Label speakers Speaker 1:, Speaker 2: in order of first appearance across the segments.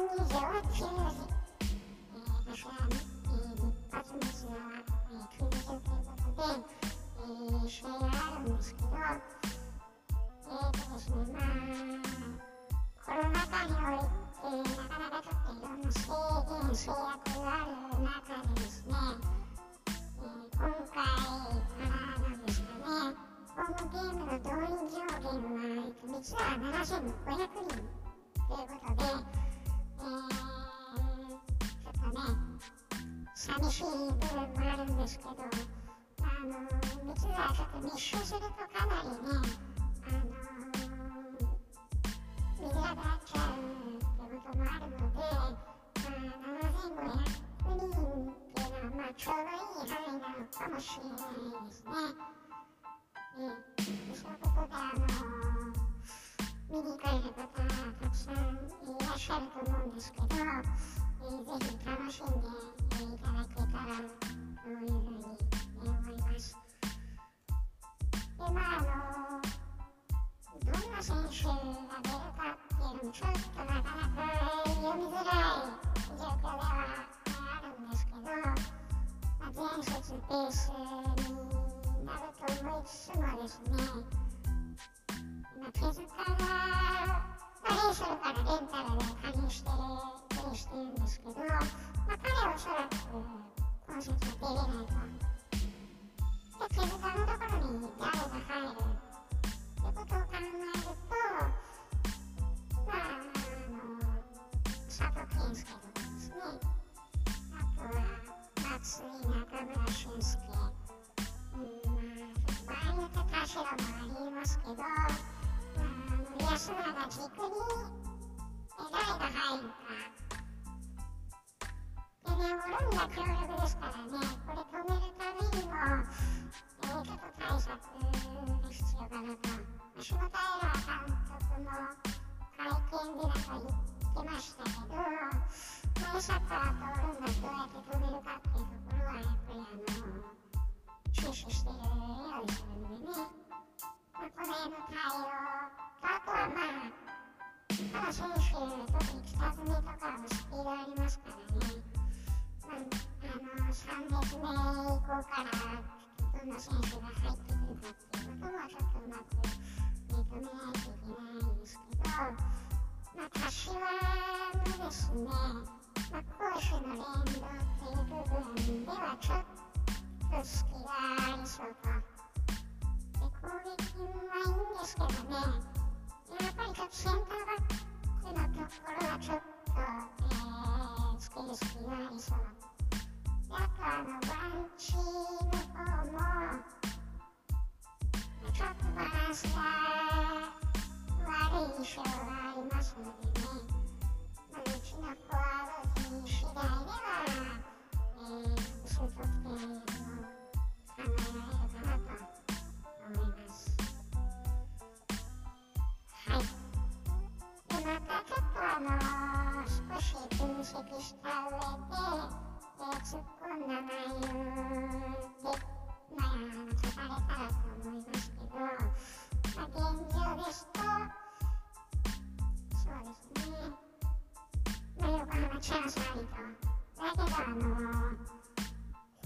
Speaker 1: は10時、えー、私は、えー、一発目綱は、えー、組んでるということで、えー、試合があるんですけど、えーとですね、まあ、コロナ禍において、なかなかちょっといろんな制限、制約がある中でですね、えー、今回からなんですかね、ホームゲームの動員上限は、えっと、実は7500人寂しい部分もあるんですけど、あの実はちょっと密集するとかなりね、あの水が出っちゃうってこともあるので、まあ、7500人っていうのは、まあ、ちょうどいい範囲なのかもしれないですね。で、そういうことで、あの見に行かれる方、たくさんいらっしゃると思うんですけど、ぜひ楽しんで、いただけたらというふうに、思います。で、まあ、あのどんな選手が出るかっていうのもちょっとなかなか読みづらい状況ではあるんですけど、まあ、前節ペースになると思いつつもですね、まあ、手塚が、まあ、レイソルからレンもありますけど、まあ、あの安永軸に誰が入るか。でね、オロンが強力ですからね、これ止めるあ、柏のですね、まあ、攻守の連動っていう部分ではちょっと隙がありそうと。で攻撃はいいんですけどね、やっぱりちょっとセンターバックのところはちょっと、えー、つける隙がありそう。であとあの、ワンチの方も、ちょっとバランスが悪い印象が分析した上で、えー、突っ込んだ内容で、まあ、書かれたらと思いますけど、まあ、現状ですと、そうですね、まあ、横浜チャンスありと。だけど、あの、フ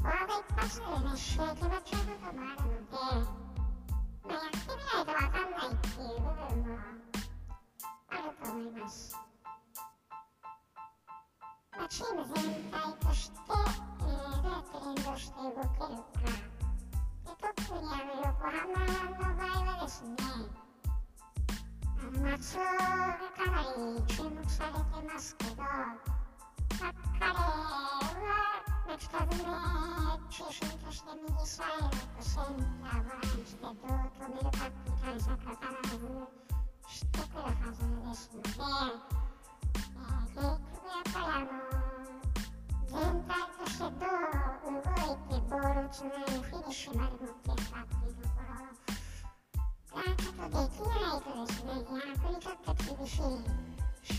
Speaker 1: ォワード一発でね、試合決まっちゃうこともあるので、まあ、やってみないあの松尾がかなり注目されてますけど、まあ、彼は、まあ、北爪中心として右サイドとセンター、ボランチでどう止めるかっていう対策は必ずしてくるはずですので、えー、結局やっぱり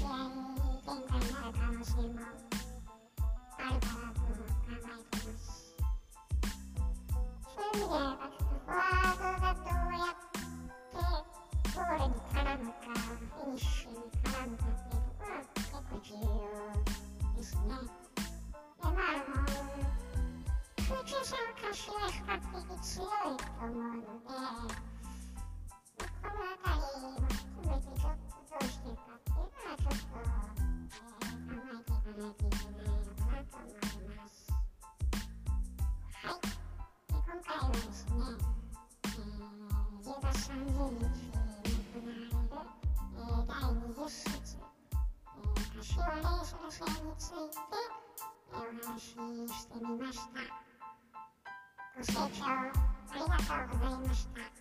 Speaker 1: 試合展開になる可能性もあるかなと考えてますそういう意味ではフォワードがどうやってゴールに絡むかフィニッシュに絡むかっていうところは結構重要ですねでまああの空中戦を活比較的強いと思うので20節、えー、柏レースのせいについて、えー、お話ししてみました。ご清聴ありがとうございました。